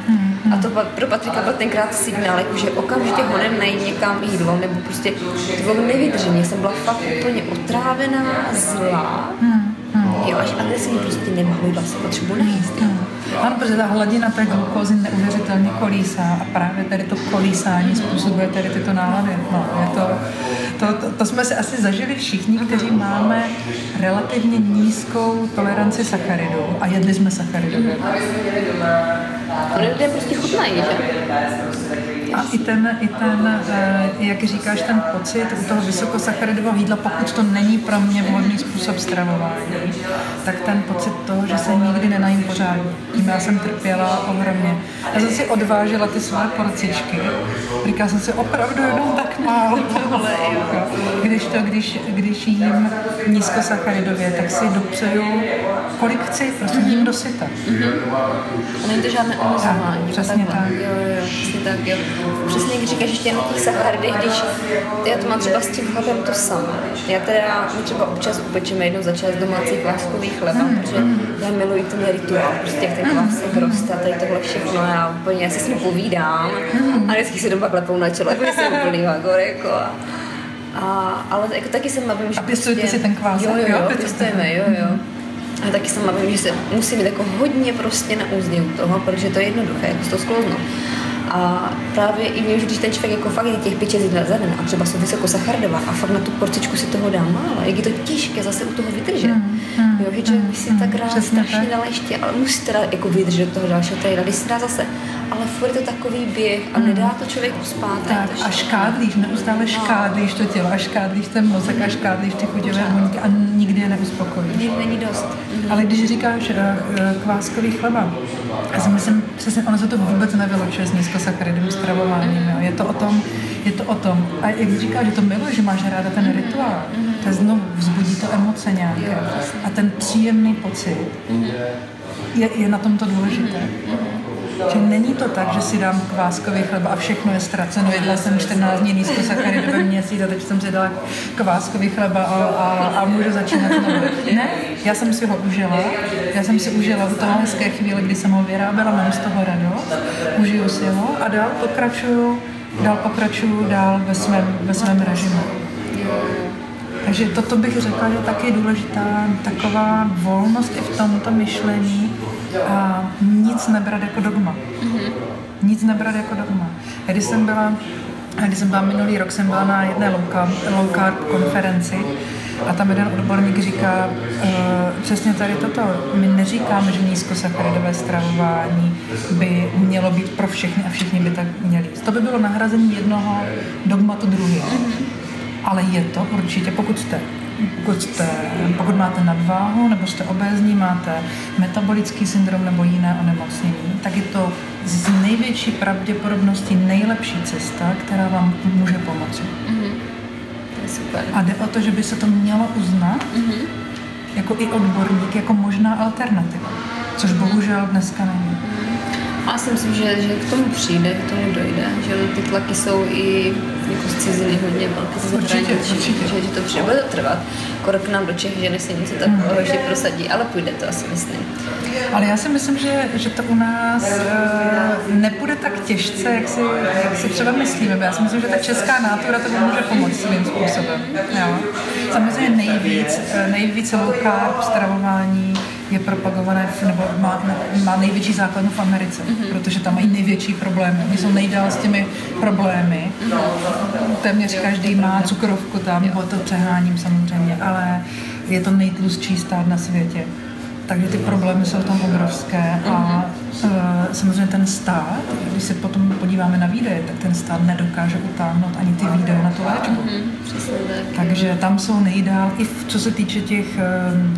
A to pro Patrika byl tenkrát signál, jako, že okamžitě honem najít někam jídlo, nebo prostě to bylo nevydržení. Já jsem byla fakt úplně otrávená, zlá. Jo, až agresivně prostě jídla, se potřebuji najíst. jo. Ano, protože ta hladina té glukózy neuvěřitelně kolísá a právě tady to kolísání způsobuje tady tyto nálady. No, je to, to, to, to, jsme si asi zažili všichni, kteří máme relativně nízkou toleranci sacharidů a jedli jsme sacharidy. Ono lidé prostě chutnají, že? A i ten, i ten, eh, jak říkáš, ten pocit u toho vysokosacharidového jídla, pokud to není pro mě vhodný způsob stravování, tak ten pocit toho, že se nikdy nenajím pořádně. Tím já jsem trpěla ohromně. Já jsem si odvážela ty své porcičky. Říkala jsem si opravdu jenom tak málo jo. Když to, když, když jím nízkosacharidově, tak si dopřeju, kolik chci, prostě jím do syta. A není to žádné omezování. Tak, přesně tak. Jo, jo, jo, přesně tak, jo. Přesně, když říkáš ještě na těch sacharidech, když já to mám třeba s tím chlebem to samé. Já teda, my třeba občas upečeme jednou za čas domácí kváskový chleba, protože já miluji ten rituál, prostě jak ten kvásek roste a tady tohle všechno, já úplně, já si s ním povídám a vždycky si doma klepou na čele, jako jsem úplný vagor, jako a, a, ale jako taky se bavím, že A pěstujete si ten kvásek, Jo, jo, jo? jo, pěstujeme, jo, jo. A taky jsem bavím, že se musí mít jako hodně prostě na úzdě u toho, protože to je jednoduché, jako to sklouznout. A právě i vím, že když ten člověk jako fakt je těch pět za den a třeba jsou vysokosacharidová a fakt na tu porcičku si toho dá málo, jak je to těžké zase u toho vydržet. Mm, mm, jo, že člověk by si mm, tak rád strašně dal ještě, ale musí teda jako vydržet toho dalšího tréda, když si dá zase. Ale furt je to takový běh a mm. nedá to člověk uspát. Tak, a škádlíš, neustále no. škádlíš to tělo a škádlíš ten mozek a škádlíš ty chuťové buňky a nikdy je neuspokojíš. Nikdy není dost. Mm. Ale když říkáš uh, kváskový chleba, já si myslím, přesně, ono se to vůbec nevylučuje s nízkosacharidovým stravováním. Jo. Je to o tom, je to o tom. A jak říkáš, že to miluje, že máš ráda ten rituál, to znovu vzbudí to emoce nějaké. A ten příjemný pocit je, je na tom to důležité. Že není to tak, že si dám kváskový chleba a všechno je ztraceno. Jedla jsem 14 dní nízkosacharidové měsíc a teď jsem si dala kváskový chleba a, a, a můžu začínat znovu. Ne, já jsem si ho užila. Já jsem si užila v toho hezké chvíli, kdy jsem ho vyráběla, mám z toho radost, užiju si ho a dál pokračuju, dál pokračuju dál ve svém, ve svém režimu. Takže toto bych řekla, že taky je důležitá taková volnost i v tomto myšlení a nic nebrat jako dogma. Mm-hmm. Nic nebrat jako dogma. Když jsem byla, když jsem byla minulý rok, jsem byla na jedné low carb, konferenci a tam jeden odborník říká uh, přesně tady toto. My neříkáme, že nízkosacharidové stravování by mělo být pro všechny a všichni by tak měli. To by bylo nahrazení jednoho dogmatu druhého. Mm-hmm ale je to určitě, pokud jste pokud, jste, pokud máte nadváhu nebo jste obézní, máte metabolický syndrom nebo jiné onemocnění, tak je to z největší pravděpodobností nejlepší cesta, která vám může pomoci. Mm-hmm. To je super. A jde o to, že by se to mělo uznat mm-hmm. jako i odborník, jako možná alternativa, což bohužel dneska není. A si myslím, že, že k tomu přijde, k tomu dojde, že ty tlaky jsou i jako z ciziny hodně velké ze zahraničí, že, že to přijde, bude to trvat. Skoro k nám do Čech, že než se něco takového ještě prosadí, ale půjde to asi myslím. Ale já si myslím, že, že to u nás uh, nepůjde tak těžce, jak si, jak si třeba myslíme. Já si myslím, že ta česká nátura to může pomoct svým způsobem. Jo. Samozřejmě nejvíc, eh, nejvíc low carb stravování je propagované, nebo má, má největší základnu v Americe, mm-hmm. protože tam mají největší problémy. Oni jsou nejdál s těmi problémy. Mm-hmm. Téměř každý má cukrovku tam, nebo to přeháním samozřejmě, ale je to nejtlustší stát na světě. Takže ty problémy jsou tam obrovské a uh, samozřejmě ten stát, když se potom podíváme na výdaje, tak ten stát nedokáže utáhnout ani ty výdaje na tu léčbu. Mm-hmm, Takže tam jsou nejdál, i v, co se týče těch,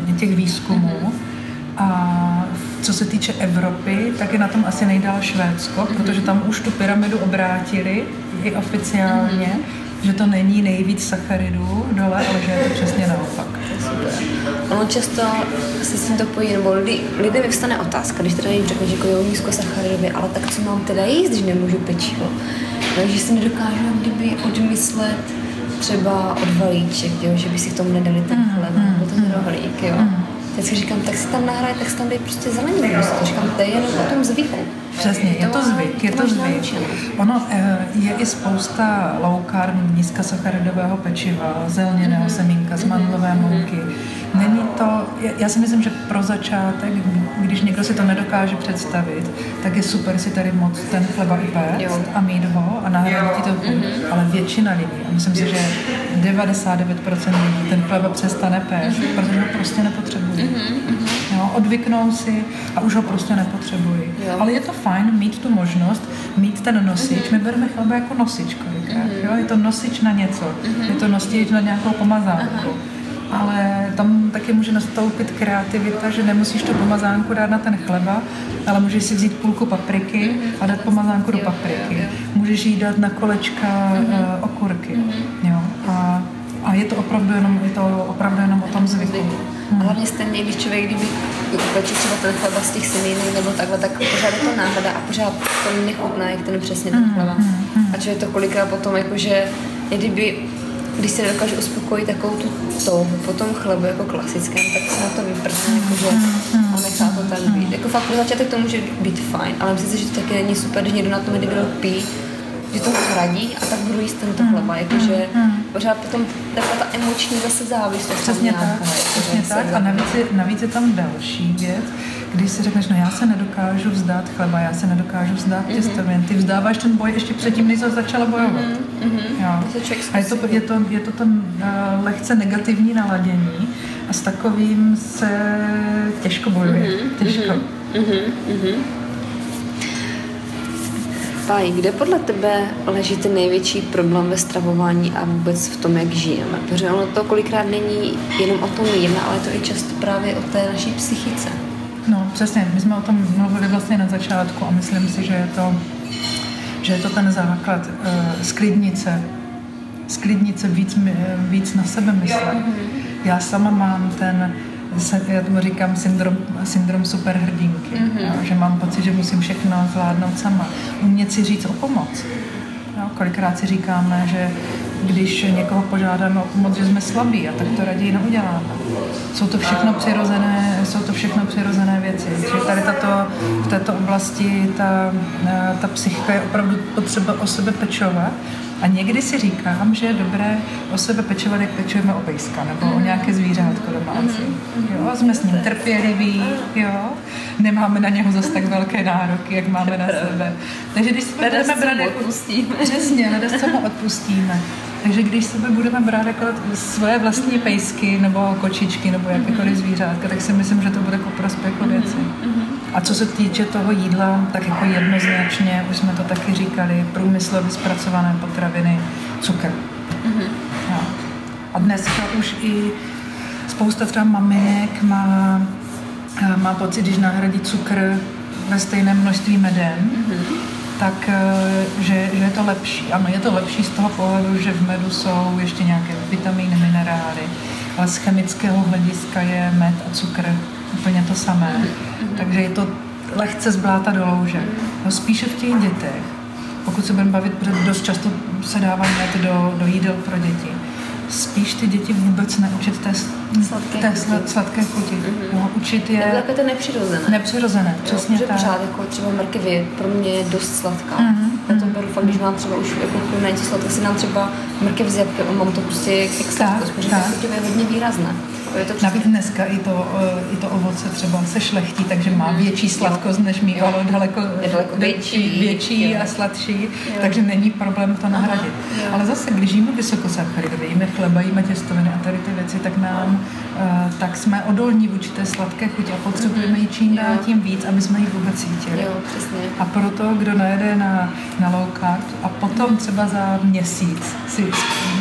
uh, těch výzkumů, mm-hmm a co se týče Evropy, tak je na tom asi nejdál Švédsko, mm-hmm. protože tam už tu pyramidu obrátili i oficiálně, mm-hmm. že to není nejvíc sacharidů dole, ale že je to přesně naopak. Ono často se s tím to pojí, nebo lidi, lidem vyvstane otázka, když teda jim řekne, že jako jo, nízkosacharidově, ale tak co mám teda jíst, když nemůžu pečivo? Takže si nedokážu kdyby odmyslet třeba od valíček, jo, že by si k tomu nedali ten mm, chleba, mm, nebo ten mm, rohlík, jo. Mm. Teď si říkám, tak si tam nahraje, tak si tam dej prostě zeleninu. To říkám, to je jenom o tom zvyku. Přesně, je to zvyk, je to zvyk. Ono eh, je i spousta low carb, nízkosacharidového pečiva, zelněného semínka z mandlové mouky. Není to, já si myslím, že pro začátek, když někdo si to nedokáže představit, tak je super si tady moc ten chleba upéct a mít ho a nahradit to, mm-hmm. ale většina lidí, a myslím si, že 99% lidí ten chleba přestane péct, protože ho prostě nepotřebují. Mm-hmm. Jo, odvyknou si a už ho prostě nepotřebují. Jo. Ale je to fajn mít tu možnost, mít ten nosič. Mm-hmm. My bereme chleba jako nosič kolikrát. Mm-hmm. Jo? Je to nosič na něco. Mm-hmm. Je to nosič na nějakou pomazánku. Aha ale tam taky může nastoupit kreativita, že nemusíš tu pomazánku dát na ten chleba, ale můžeš si vzít půlku papriky a dát pomazánku do papriky. Můžeš jí dát na kolečka uh, okurky. Jo. A, a je to opravdu jenom, je to opravdu jenom o tom zvyku. Hmm. A hlavně stejně, když člověk, kdyby peče třeba ten chleba z těch semínů nebo takhle, tak pořád je to náhoda a pořád to nechutná, jak ten přesně ten chleba. Hmm. A člověk to kolikrát potom jakože, kdyby když se dokáže uspokojit takovou tu touhu po tom chlebu jako klasickém, tak se na to vyprdne, jakože a nechá to tak být. Jako fakt pro začátek to může být fajn, ale myslím si, že to taky není super, když někdo na tom někdo pí, že to hradí a tak budu jíst tento chleba, jakože pořád potom taková ta emoční zase závislost. Přesně tak, přesně tak. A navíc je, navíc je tam další věc, když si řekneš, no já se nedokážu vzdát chleba, já se nedokážu vzdát Mhm. těstovin, ty vzdáváš ten boj ještě předtím, než jsi začala bojovat. Mhm, Jo. To se člověk A je to, je to, je to ten uh, lehce negativní naladění a s takovým se těžko bojuje. Mhm, Těžko. Páj, kde podle tebe leží ten největší problém ve stravování a vůbec v tom, jak žijeme? Protože ono to kolikrát není jenom o tom jídle, ale to i často právě o té naší psychice. No, přesně. My jsme o tom mluvili vlastně na začátku a myslím si, že je to, že je to ten základ uh, sklidnit se víc, víc na sebe myslet. Já sama mám ten, já tomu říkám syndrom, syndrom superhrdinky, jo, že mám pocit, že musím všechno zvládnout sama. Umět si říct o pomoc. Jo, kolikrát si říkáme, že když někoho požádáme o pomoc, že jsme slabí a tak to raději neuděláme. Jsou to všechno přirozené, jsou to všechno přirozené věci. Že tady tato, v této oblasti ta, eh, ta psychika je opravdu potřeba o sebe pečovat. A někdy si říkám, že je dobré o sebe pečovat, jak pečujeme o pejska nebo o nějaké zvířátko domácí. Jo, jsme s ním trpěliví, jo, nemáme na něho zase tak velké nároky, jak máme na sebe. Takže když si budeme se brát jako odpustíme. Přesně, leda se mu odpustíme. Takže když sebe budeme brát jako svoje vlastní pejsky nebo kočičky nebo jakékoliv zvířátka, tak si myslím, že to bude ku prospěchu věci. A co se týče toho jídla, tak jako jednoznačně, už jsme to taky říkali, průmyslově zpracované potraviny, cukr. Jo. A dneska už i spousta třeba maminek má, má pocit, když nahradí cukr ve stejném množství medem, tak eh, že, že je to lepší. Ano, je to lepší z toho pohledu, že v medu jsou ještě nějaké vitamíny, minerály, ale z chemického hlediska je med a cukr úplně to samé. Takže je to lehce zbláta do louže. No, spíše v těch dětech, pokud se budeme bavit, protože dost často se dává med do, do jídel pro děti, spíš ty děti vůbec neučit té, Sladké té chuti. sla- sladké chuti. No, učit je Nebo takové to nepřirozené. nepřirozené, přesně tak. pořád jako třeba mrkev je pro mě dost sladká. Mhm, Já to beru fakt, když mám třeba už jako chuť na něco sladké, si nám třeba mrkev s jabkem a mám to prostě jak sladkost, protože tak. je hodně výrazné. Je to Navíc dneska i to, eh, i to ovoce třeba se šlechtí, takže má větší sladkost, než mývalo daleko, Je daleko větší. větší Jo. a sladší, takže není problém to nahradit. jo. Ale zase, když jíme vysokosacharidové, jíme chleba, jíme těstoviny a tady ty věci, tak nám, eh, tak jsme odolní vůči té sladké chuti a potřebujeme ji čím dál Jo. tím víc, aby jsme ji vůbec cítili. Jo, přesně. A proto, kdo najede na, na low carb a potom třeba za měsíc si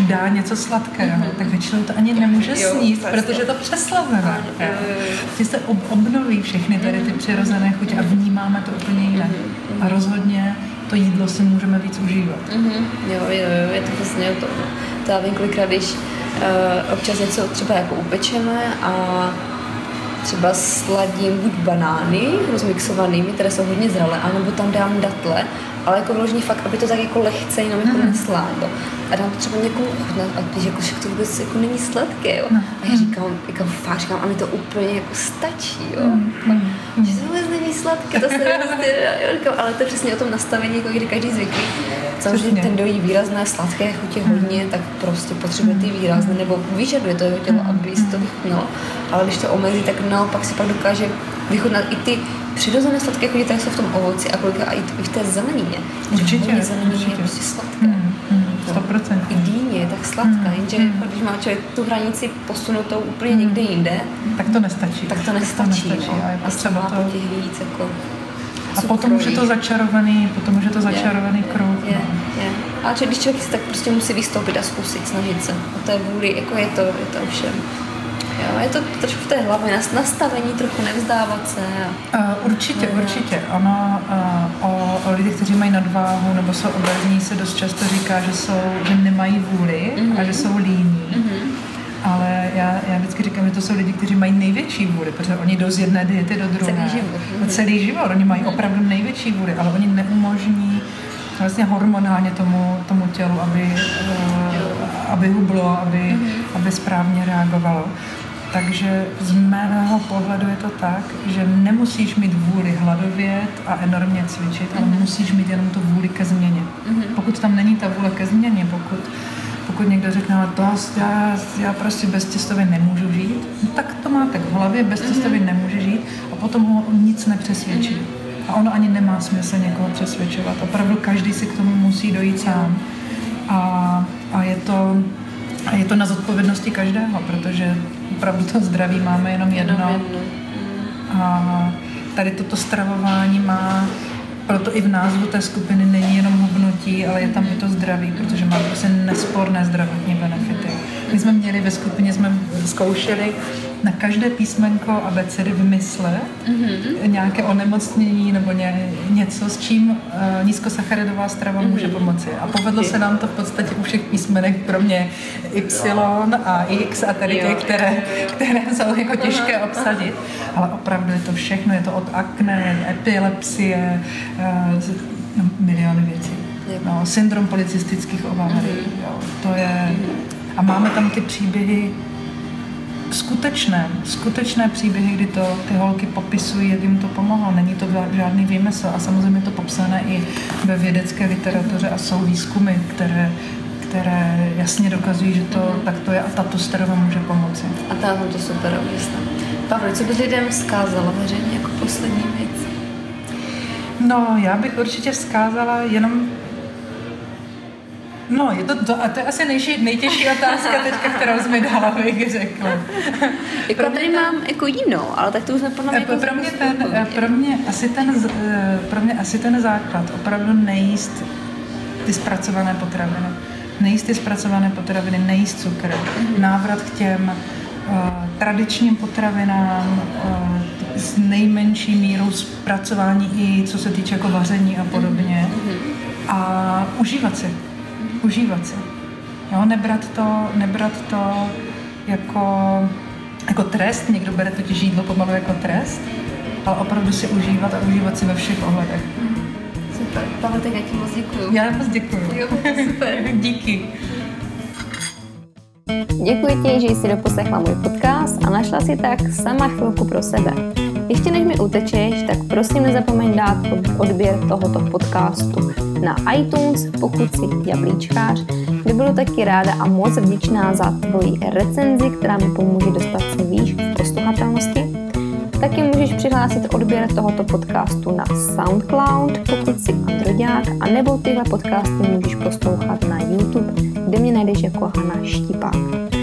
dá něco sladkého, tak většinou to ani nemůže Mhm. Jo, sníst, protože to přeslavené. Ti se ob, obnoví všechny tady ty přirozené chutě a vnímáme to úplně jinak. Mhm, A rozhodně to jídlo si můžeme víc užívat. Mhm, jo, jo, jo, je to přesně o tom. To já vím, kolikrát, když uh, občas něco třeba jako upečeme a třeba sladím buď banány rozmixovanými, které jsou hodně zralé, anebo tam dám datle, ale jako vyloženě fakt, aby to tak jako lehce jenom jako Mhm. nesládlo. A dám to třeba někomu ochutnat a když jako, že to vůbec jako není sladké, jo. No. A já říkám, jako fakt říkám, a mi to úplně jako stačí, jo. Mhm. Že to vůbec není sladké, to se prostě, říkám, ale to je přesně o tom nastavení, jako kdy každý zvyklý. Samozřejmě ten dojí výrazné sladké chutě hodně, tak prostě potřebuje ty výrazné, nebo vyžaduje to jeho tělo, aby si to vychutnalo. Ale když to omezí, tak naopak si pak dokáže vychutnat i ty přirozené sladké chutě, které jsou v tom ovoci a kolikrát i v té zelenině. Určitě, hodně zelenině je prostě sladké. Mm, mm, No. 100%. I dýně je tak sladká, jenže jako když má člověk tu hranici posunutou úplně někde jinde, Tak to nestačí. tak to nestačí. no. A je potřeba třeba to... těch víc jako A potom už je to začarovaný, potom už je to začarovaný kruh. Je, no. je. A člověk, když člověk tak prostě musí vystoupit a zkusit, snažit se. O té vůli, jako je to, je to všem. Jo, je to trošku v té hlavě, nas- nastavení, trochu nevzdávat se. A... Uh, určitě, určitě. Ono uh, o, o lidech, kteří mají nadváhu nebo jsou obezní, se dost často říká, že, jsou, že nemají vůli Mhm. mm-hmm. a že jsou líní. Mm-hmm. Ale já, já vždycky říkám, že to jsou lidi, kteří mají největší vůli, protože oni jdou z jedné diety do druhé. Celý život. No, celý život. Oni mají opravdu největší vůli, ale oni neumožní vlastně hormonálně tomu, tomu tělu, aby, uh, aby hublo, aby, mm-hmm. aby správně reagovalo. Takže z mého pohledu je to tak, že nemusíš mít vůli hladovět a enormně cvičit, ale musíš mít jenom tu vůli ke změně. Pokud tam není ta vůle ke změně, pokud Pokud někdo řekne, "Ale to já, já prostě bez těstovin nemůžu žít, no tak to máte v hlavě, bez těstovin nemůže žít a potom ho nic nepřesvědčí. A ono ani nemá smysl někoho přesvědčovat. Opravdu každý si k tomu musí dojít sám. A, a je to a je to na zodpovědnosti každého, protože opravdu to zdraví máme jenom jedno. Jenom jedno. A tady toto stravování má, proto i v názvu té skupiny není jenom hubnutí, ale je tam i to zdraví, protože má prostě nesporné zdravotní benefity. My jsme měli ve skupině, jsme zkoušeli na každé písmenko abecedy vymyslet mm-hmm. nějaké onemocnění nebo ně, něco, s čím uh, nízkosacharidová strava mm-hmm. může pomoci. A povedlo se nám to v podstatě u všech písmenek, pro mě Y a X a tady těch, které, které jsou jako těžké obsadit. Ale opravdu je to všechno, je to od akné, epilepsie, uh, miliony věcí. No, syndrom policistických ováry, mm-hmm. to je... A máme tam ty příběhy skutečné, skutečné příběhy, kdy to ty holky popisují, jak jim to pomohlo. Není to žádný výmysl a samozřejmě je to popsané i ve vědecké literatuře a jsou výzkumy, které které jasně dokazují, že to tak to je a tato strava může pomoci. A ta to super objasná. Pavel, co bys lidem vzkázala veřejně jako poslední věc? No, já bych určitě vzkázala jenom No, je to, to, a to je asi nejší, nejtěžší otázka teďka, kterou jsme dala, bych řekla. jako tady ta, mám jako jinou, ale tak to už podle mě jako pro mě, ten, pro, mě asi ten, eh, pro mě asi ten základ, opravdu nejíst ty zpracované potraviny. Nejíst ty zpracované potraviny, nejíst cukr. Mm-hmm. Návrat k těm uh, tradičním potravinám uh, s nejmenší mírou zpracování i co se týče jako vaření a podobně. Mm-hmm. A užívat si užívat si. Jo, nebrat to, nebrat to jako, jako trest, někdo bere totiž jídlo pomalu jako trest, ale opravdu si užívat a užívat si ve všech ohledech. Super, tak já ti moc děkuju. Já moc děkuju. Jo, super. Díky. Děkuji ti, že jsi doposlechla můj podcast a našla si tak sama chvilku pro sebe. Ještě než mi utečeš, tak prosím nezapomeň dát odběr tohoto podcastu na iTunes, pokud jsi jablíčkář, kde budu taky ráda a moc vděčná za tvoji recenzi, která mi pomůže dostat se výš v posluchatelnosti. Taky můžeš přihlásit odběr tohoto podcastu na SoundCloud, pokud jsi androďák, a nebo tyhle podcasty můžeš poslouchat na YouTube, kde mě najdeš jako Hana Štipák.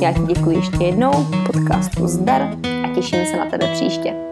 Já ti děkuji ještě jednou, podcastu zdar těším se na tebe příště.